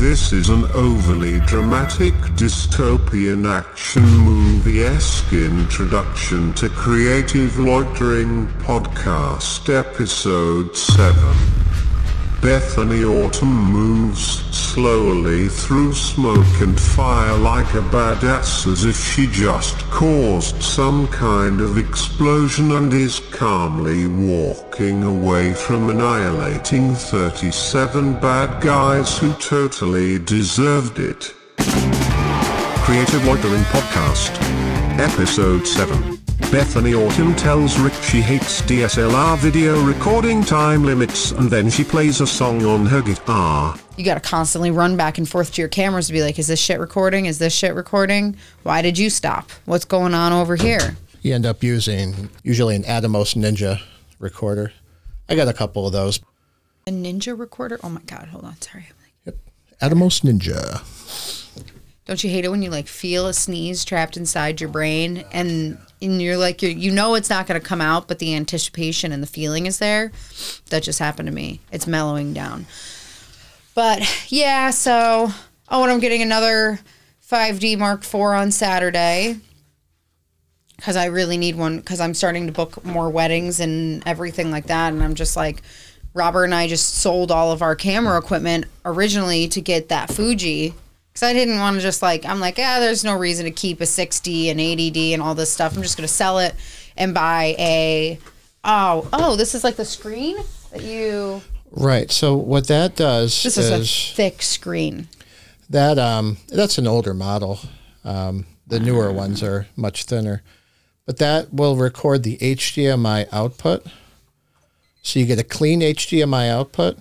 This is an overly dramatic dystopian action movie-esque introduction to Creative Loitering Podcast Episode 7. Bethany Autumn moves slowly through smoke and fire like a badass as if she just caused some kind of explosion and is calmly walking away from annihilating 37 bad guys who totally deserved it. Creative Loitering Podcast. Episode 7. Bethany Autumn tells Rick she hates DSLR video recording time limits and then she plays a song on her guitar. You got to constantly run back and forth to your cameras to be like, is this shit recording? Is this shit recording? Why did you stop? What's going on over here? You end up using usually an Atomos Ninja recorder. I got a couple of those. A ninja recorder? Oh my God, hold on. Sorry. Yep. Atomos Ninja. Don't you hate it when you like feel a sneeze trapped inside your brain and and you're like you you know it's not going to come out, but the anticipation and the feeling is there. That just happened to me. It's mellowing down. But yeah, so oh, and I'm getting another 5D Mark IV on Saturday because I really need one because I'm starting to book more weddings and everything like that, and I'm just like. Robert and I just sold all of our camera equipment originally to get that Fuji because I didn't want to just like, I'm like, yeah, there's no reason to keep a 60 and 80D and all this stuff. I'm just going to sell it and buy a, oh, oh, this is like the screen that you, Right. So what that does this is, a thick screen. that um, that's an older model. Um, the newer ones are much thinner, but that will record the HDMI output. So you get a clean HDMI output,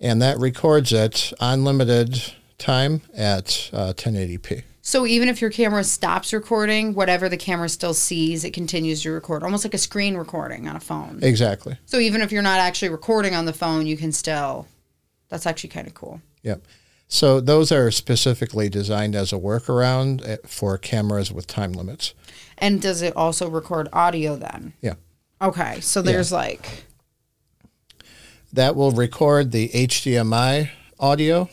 and that records it unlimited time at uh, 1080p. So even if your camera stops recording, whatever the camera still sees, it continues to record, almost like a screen recording on a phone. Exactly. So even if you're not actually recording on the phone, you can still. That's actually kind of cool. Yep. So those are specifically designed as a workaround eh, for cameras with time limits. And does it also record audio then? Yeah. Okay, so there's like That will record the HDMI audio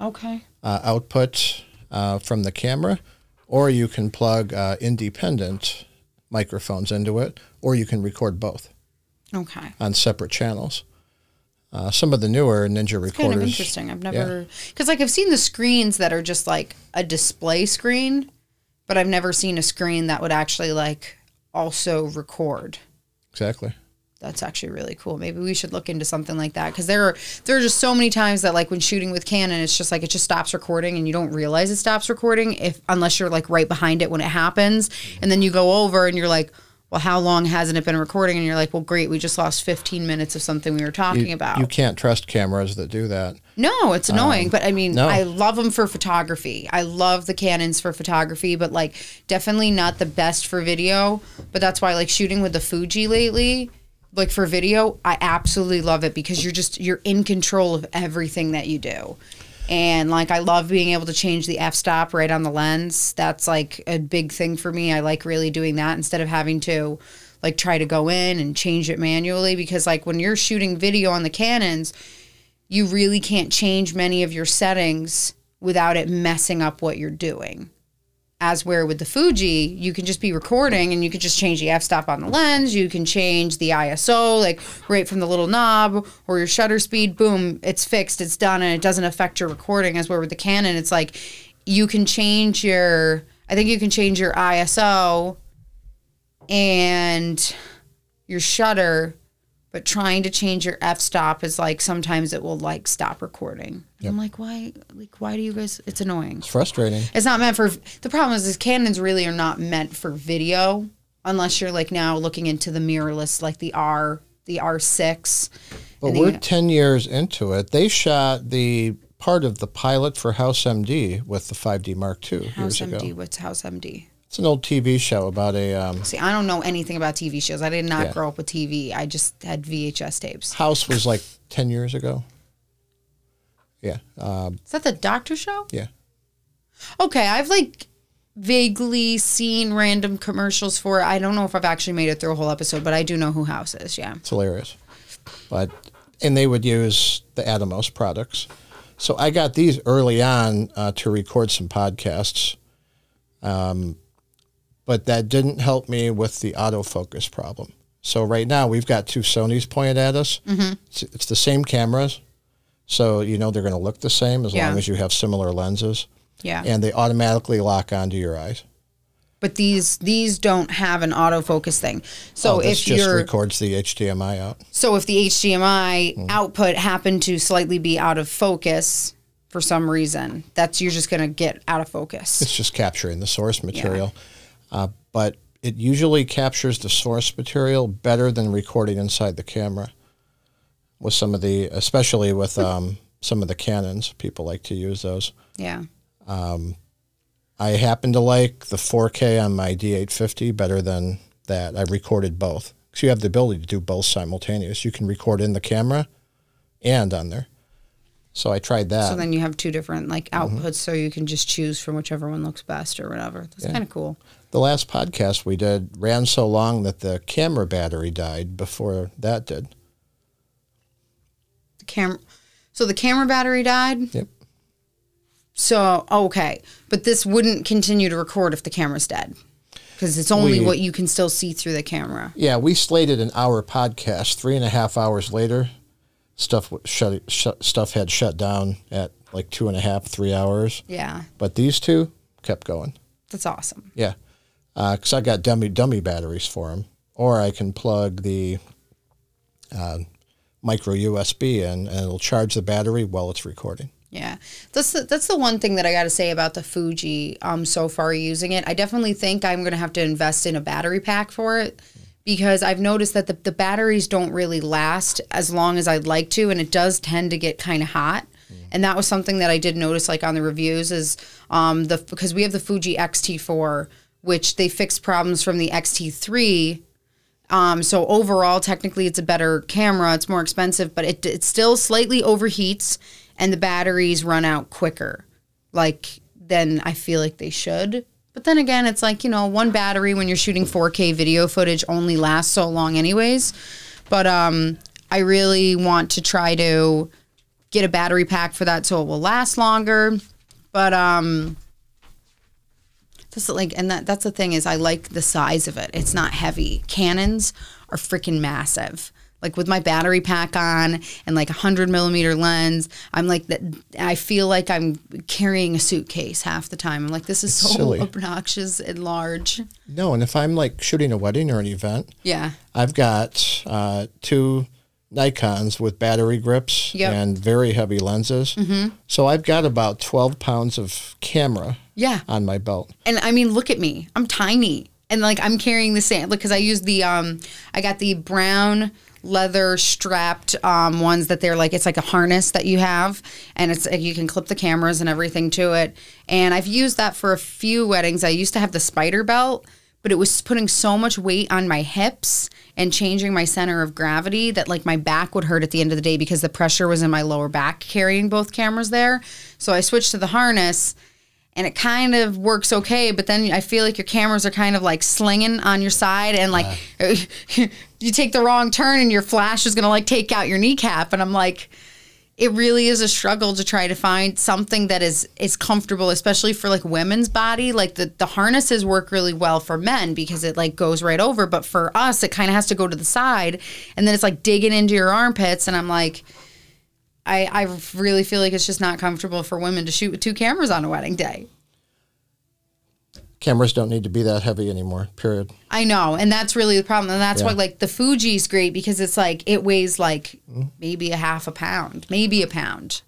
okay. Uh, output uh, from the camera, or you can plug uh, independent microphones into it, or you can record both Okay. on separate channels. Uh, some of the newer Ninja recorders. kind of interesting. I've never because like I've seen the screens that are just like a display screen, but I've never seen a screen that would actually like also record. Exactly. That's actually really cool. Maybe we should look into something like that because there are there are just so many times that like when shooting with Canon, it's just like it just stops recording and you don't realize it stops recording if unless you're like right behind it when it happens, and then you go over and you're like. Well, how long hasn't it been recording? And you're like, well, great, we just lost 15 minutes of something we were talking You, about. you can't trust cameras that do that. No, it's annoying, um, but I mean, no. I love them for photography. I love the Canons for photography, but like definitely not the best for video. But that's why like shooting with the Fuji lately, like for video, I absolutely love it because you're just you're in control of everything that you do. And like I love being able to change the f stop right on the lens. That's like a big thing for me. I like really doing that instead of having to like try to go in and change it manually because like when you're shooting video on the Canons, you really can't change many of your settings without it messing up what you're doing. As where with the Fuji, you can just be recording and you can just change the f stop on the lens. You can change the ISO, like right from the little knob or your shutter speed. Boom, it's fixed, it's done, and it doesn't affect your recording. As where with the Canon, it's like you can change your, I think you can change your ISO and your shutter, but trying to change your f stop is like sometimes it will like stop recording. I'm like, why? Like, why do you guys? It's annoying. It's frustrating. It's not meant for. The problem is, is Canons really are not meant for video unless you're like now looking into the mirrorless, like the R, the R6. But the- we're 10 years into it. They shot the part of the pilot for House MD with the 5D Mark II House years MD. ago. What's House MD? It's an old TV show about a um, See, I don't know anything about TV shows. I did not Yeah. grow up with TV. I just had VHS tapes. house was like 10 years ago. Yeah. Um, Is that the Doctor Show? yeah. Okay, I've like vaguely seen random commercials for it. I don't know if I've actually made it through a whole episode, but I do know who House is. Yeah. It's hilarious. But and they would use the Atomos products. So I got these early on uh, to record some podcasts, um, but that didn't help me with the autofocus problem. So right now we've got two Sony's pointed at us. Mm-hmm. It's, it's the same cameras, so you know they're going to look the same as Yeah. long as you have similar lenses, Yeah. and they automatically lock onto your eyes. but these these don't have an autofocus thing. So oh, this if just records the HDMI out. so if the HDMI Hmm. output happened to slightly be out of focus for some reason, that's you're just gonna get out of focus. It's just capturing the source material, uh, but it usually captures the source material better than recording inside the camera. With some of the, especially with um, some of the Canons, people like to use those. Yeah. I happen to like the 4K on my D850 better than that. I recorded both. because you have the ability to do both simultaneous. You can record in the camera and on there. So I tried that. So then you have two different like Mm-hmm. outputs, so you can just choose from whichever one looks best or whatever. That's kind of cool. the last podcast we did ran so long that the camera battery died before that did. The camera. So the camera battery died. Yep. So okay, but this wouldn't continue to record if the camera's dead, because it's only We- what you can still see through the camera. Yeah, we slated an hour podcast. Three and a half hours later, stuff shut, shut stuff had shut down at like two and a half, three hours. Yeah, But these two kept going. that's awesome. Yeah, because I got dummy dummy batteries for them, or I can plug the uh, micro USB in, and it'll charge the battery while it's recording. Yeah, that's the, that's the one thing that I got to say about the Fuji. Um, so far using it, I definitely think I'm gonna have to invest in a battery pack for it because I've noticed that the, the batteries don't really last as long as I'd like to, and it does tend to get kind of hot. And that was something that I did notice, like on the reviews, is um the because we have the Fuji X-T4, which they fixed problems from the X-T3 um, so overall, technically, it's a better camera. It's more expensive, but it it still slightly overheats, and the batteries run out quicker, like than I feel like they should. But then again, it's like you know, one battery when you're shooting 4K video footage only lasts so long, anyways. But um, I really want to try to get a battery pack for that so it will last longer. But um, that's like, and that that's the thing is I like the size of it. It's not heavy. Canons are freaking massive. Like with my battery pack on and like a hundred millimeter lens, I'm like that. I feel like I'm carrying a suitcase half the time. I'm like, this is so silly. obnoxious and large. No, and if I'm like shooting a wedding or an event, Yeah, I've got uh, two Nikons with battery grips Yep. and very heavy lenses. Mm-hmm. So I've got about 12 pounds of camera yeah. on my belt. And I mean, look at me. I'm tiny. And like I'm carrying the same because I use the um I got the brown leather strapped um ones that they're like it's like a harness that you have and it's like you can clip the cameras and everything to it. And I've used that for a few weddings. I used to have the spider belt, but it was putting so much weight on my hips and changing my center of gravity that like my back would hurt at the end of the day because the pressure was in my lower back carrying both cameras there. So I switched to the harness and it kind of works okay but then i feel like your cameras are kind of like slinging on your side and like you take the wrong turn and your flash is going to like take out your kneecap. And i'm like it really is a struggle to try to find something that is is comfortable especially for like women's body. Like the the harnesses work really well for men because it like goes right over. But for us it kind of has to go to the side. And then it's like digging into your armpits. And i'm like I, I really feel like it's just not comfortable for women to shoot with two cameras on a wedding day. Cameras don't need to be that heavy anymore, period. I know, and that's really the problem. And that's why like the Fuji's great because it's like it weighs like maybe a half a pound, maybe a pound.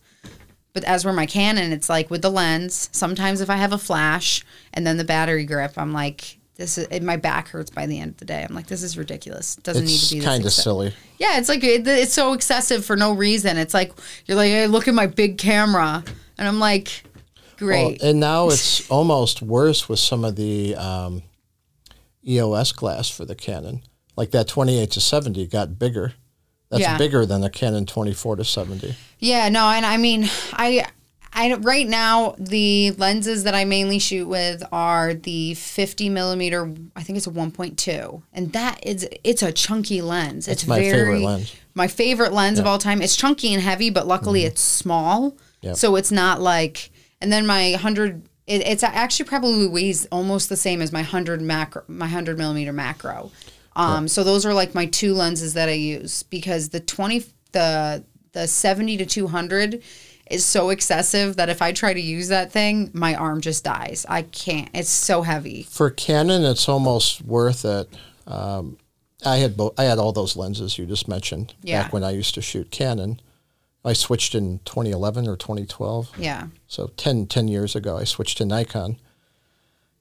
But as for my Canon, it's like with the lens. Sometimes if I have a flash and then the battery grip, I'm like, this is it, my back hurts by the end of the day. I'm like, this is ridiculous. It doesn't need to be this kind of silly. Yeah, it's like it, it's so excessive for no reason. It's like you're like, hey, look at my big camera, and I'm like, Well, great. and now it's almost worse with some of the um, EOS glass for the Canon. Like that 28 to 70 got bigger. That's Yeah. bigger than the Canon 24 to 70. Yeah, no, and I mean, I, I right now the lenses that I mainly shoot with are the 50 millimeter. I think it's a 1.2, and that is it's a chunky lens. It's my very, favorite lens. My favorite lens of all time. It's chunky and heavy, but luckily Mm-hmm. it's small. So it's not like, and then my hundred, it, it's actually probably weighs almost the same as my hundred macro, my hundred millimeter macro. Um, so those are like my two lenses that I use because the twenty, the the seventy to two hundred is so excessive that if I try to use that thing, my arm just dies. I can't. It's so heavy. For Canon, it's almost worth it. Um, I had bo- I had all those lenses you just mentioned Yeah. back when I used to shoot Canon. I switched in 2011 or 2012. Yeah. So 10, 10 years ago, I switched to Nikon.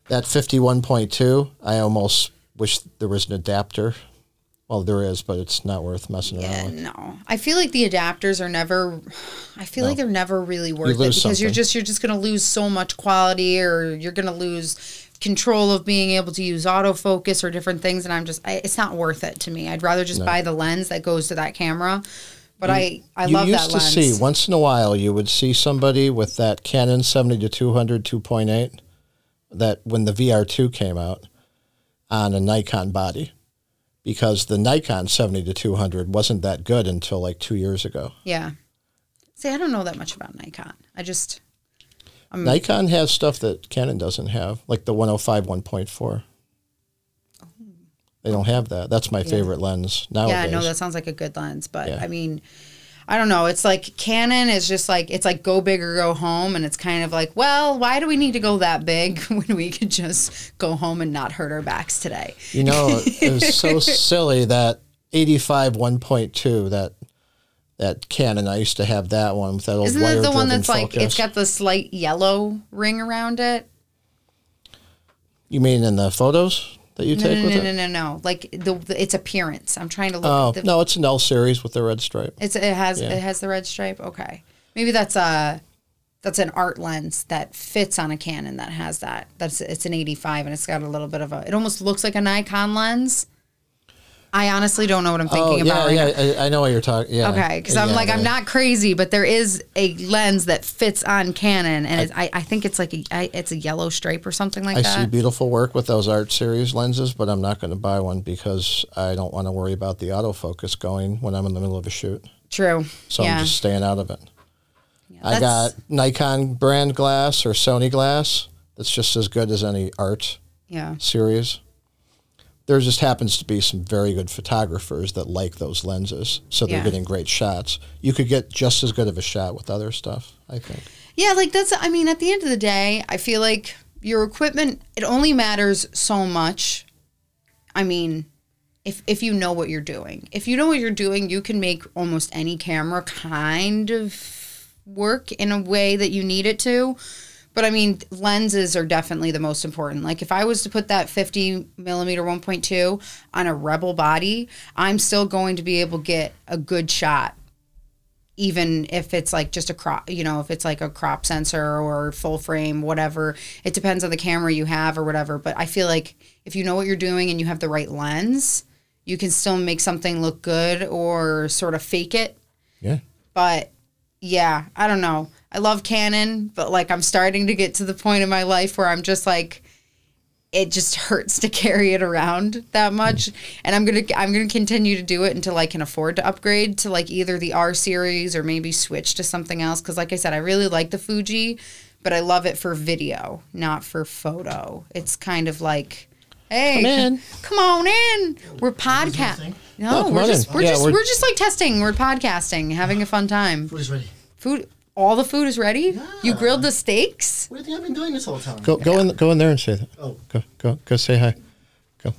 That 51.2, I almost wish there was an adapter. Well, there is, but it's not worth messing Yeah, around with. no. I feel like the adapters are never. I feel like they're never really worth it lose because you're just you're just gonna lose so much quality, or you're gonna lose control of being able to use autofocus or different things, and I'm just I, it's not worth it to me. I'd rather just buy the lens that goes to that camera. But I I you love used to lens. see once in a while you would see somebody with that Canon 70 to 200 2.8 that when the VR2 came out on a Nikon body because the Nikon 70 to 200 wasn't that good until like 2 years ago. yeah. See, I don't know that much about Nikon. I just Um, Nikon has stuff that Canon doesn't have, like the 105 1.4. They don't have that. That's my favorite lens nowadays. Yeah, no, that sounds like a good lens, but Yeah. I mean, I don't know. It's like Canon is just like it's like go big or go home, and it's kind of like, well, why do we need to go that big when we could just go home and not hurt our backs today? You know, it was so silly that 85 1.2 that that Canon. I used to have that one with that old Isn't it the one that's like it's got the slight yellow ring around it? You mean in the photos that you No, take no, with no, it? no, no, no. Like the, the its appearance. I'm trying to look. Oh the, no, it's an L series with the red stripe. It's it has Yeah. it has the red stripe. Okay, maybe that's a that's an art lens that fits on a Canon that has that. That's it's an 85 and it's got a little bit of a. It almost looks like a Nikon lens. I honestly don't know what I'm Oh thinking yeah, about right now. yeah. I, I know what you're talking. Yeah. Okay, because I'm Yeah, like I'm not crazy, but there is a lens that fits on Canon, and it's, I I think it's like a I, it's a yellow stripe or something like I that. I see beautiful work with those art series lenses, but I'm not going to buy one because I don't want to worry about the autofocus going when I'm in the middle of a shoot. True. So. I'm just staying out of it. I got Nikon brand glass or Sony glass that's just as good as any art yeah. series. There just happens to be some very good photographers that like those lenses, so they're Yeah. getting great shots. You could get just as good of a shot with other stuff, I think. Yeah, like that's, I mean, at the end of the day, I feel like your equipment, it only matters so much. I mean, if, if you know what you're doing, if you know what you're doing, you can make almost any camera kind of work in a way that you need it to. But I mean, lenses are definitely the most important. Like if I was to put that 50 millimeter 1.2 on a Rebel body, I'm still going to be able to get a good shot even if it's like just a crop, you know, if it's like a crop sensor or full frame, whatever. It depends on the camera you have or whatever. But I feel like if you know what you're doing and you have the right lens, you can still make something look good or sort of fake it. Yeah. But yeah, I don't know. I love Canon, but like I'm starting to get to the point in my life where I'm just like, it just hurts to carry it around that much. And i'm gonna i'm gonna continue to do it until i can afford to upgrade to like either the r series or maybe switch to something else. Because like i said i really like the fuji but i love it for video not for photo. It's kind of like hey Come in. come on in. We're podcasting no Oh, we're just in. we're Yeah, just we're- we're just like testing. We're podcasting having a fun time. Food is ready. food all the food is ready you grilled the steaks What do you think I've been doing this whole time? Go go in go in there and say that. Oh. Go go go say hi. Go.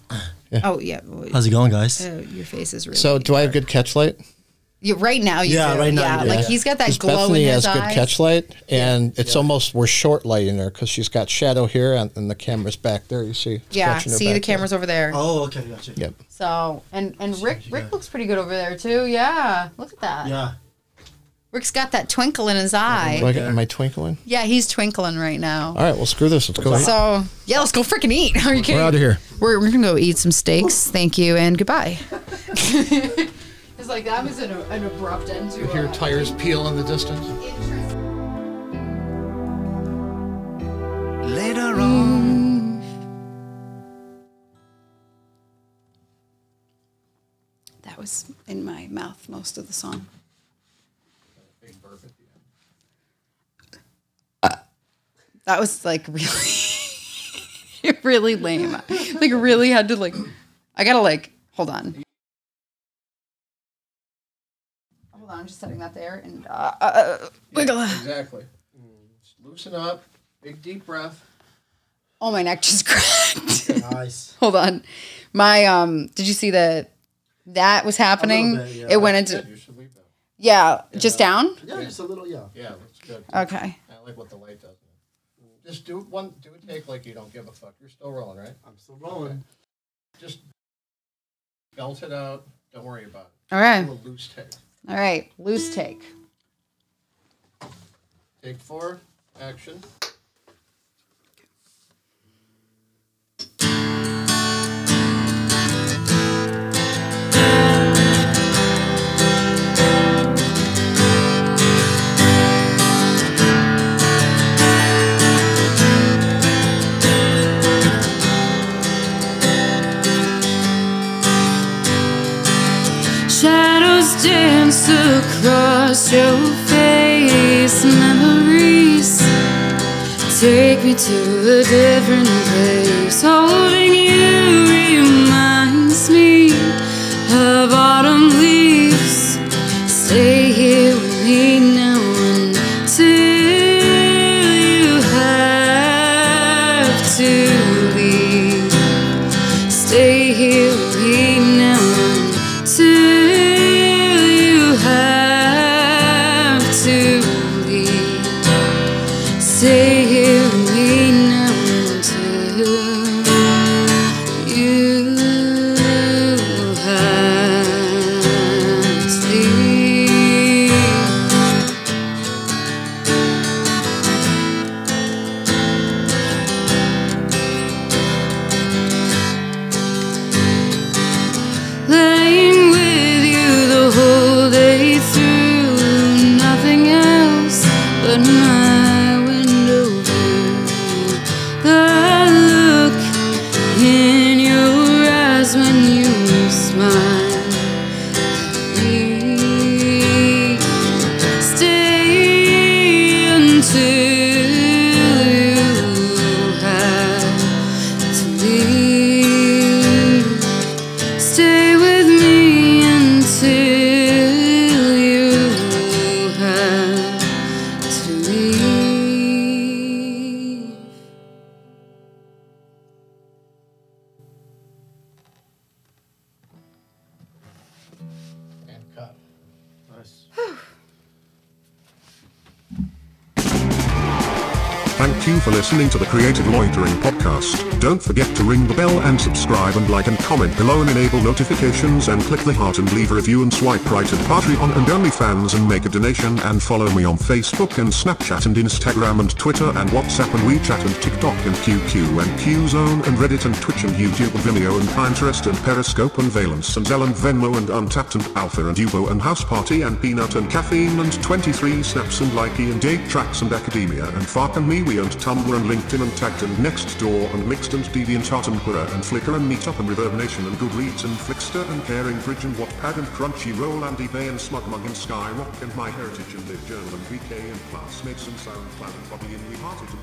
Yeah. oh yeah How's it going, guys? Oh, your face is really So do I have good catch light? You, right now, you Yeah, do. right now yeah, you do. like he's got that 'Cause glow Bethany in his eyes. Definitely has eyes. good catch light, and it's almost we're short lighting her because she's got shadow here, and, and the camera's back there. You see? Yeah, see the back there. camera's over there. Oh, okay, gotcha. Yep. So and and Rick Rick got? looks pretty good over there too. Yeah, look at that. Yeah. Rick's got that twinkle in his eye. Do I am I twinkling? Yeah, he's twinkling right now. All right, well screw this. Let's go. eat. So yeah, let's go freaking eat. Are you kidding? We're out of here. We're, we're gonna go eat some steaks. Thank you and goodbye. it's like that was an, an abrupt end to. You hear tires peel in the distance. Later on, That was in my mouth most of the song. That was like really, really lame. Like really had to like. I gotta like hold on. Hold on, I'm just setting that there and uh, uh, uh, wiggle. Exactly. Just loosen up. Big deep breath. Oh, my neck just cracked. Nice. hold on, my um. Did you see that? That was happening. bit, yeah. It went into You should leave that. yeah, just down. Yeah, just a little, yeah. Yeah, looks good. Okay. I like what the light does. Just do one, do a take like you don't give a fuck. You're still rolling, right? I'm still rolling. Just belt it out. Don't worry about it. All right. Do a loose take. All right, Loose take. Take four. Action. To a different place. The Creative Loitering podcast. Don't forget to ring the bell and subscribe and like and comment below and enable notifications and click the heart and leave a review and swipe right at Patreon and OnlyFans and make a donation and follow me on Facebook and Snapchat and Instagram and Twitter and WhatsApp and WeChat and TikTok and QQ and QZone and Reddit and Twitch and YouTube and Vimeo and Pinterest and Periscope and Valence and Zelle and Venmo and Untappd and Alpha and Ubo and House Party and Peanut and Caffeine and 23 Snaps and Likey and Date Tracks and Academia and Fark and Me We and Tumblr and LinkedIn and Tagged and Nextdoor and Mixed and deviant DeviantArt and Quora and Flickr and Meetup and Reverb Nation and Goodreads and Flixster and Caring Bridge and Wattpad and Crunchyroll and eBay and Smugmug and Skyrock and My Heritage and Live Journal and VK and Classmates and SoundCloud and Bobby and We Hearted and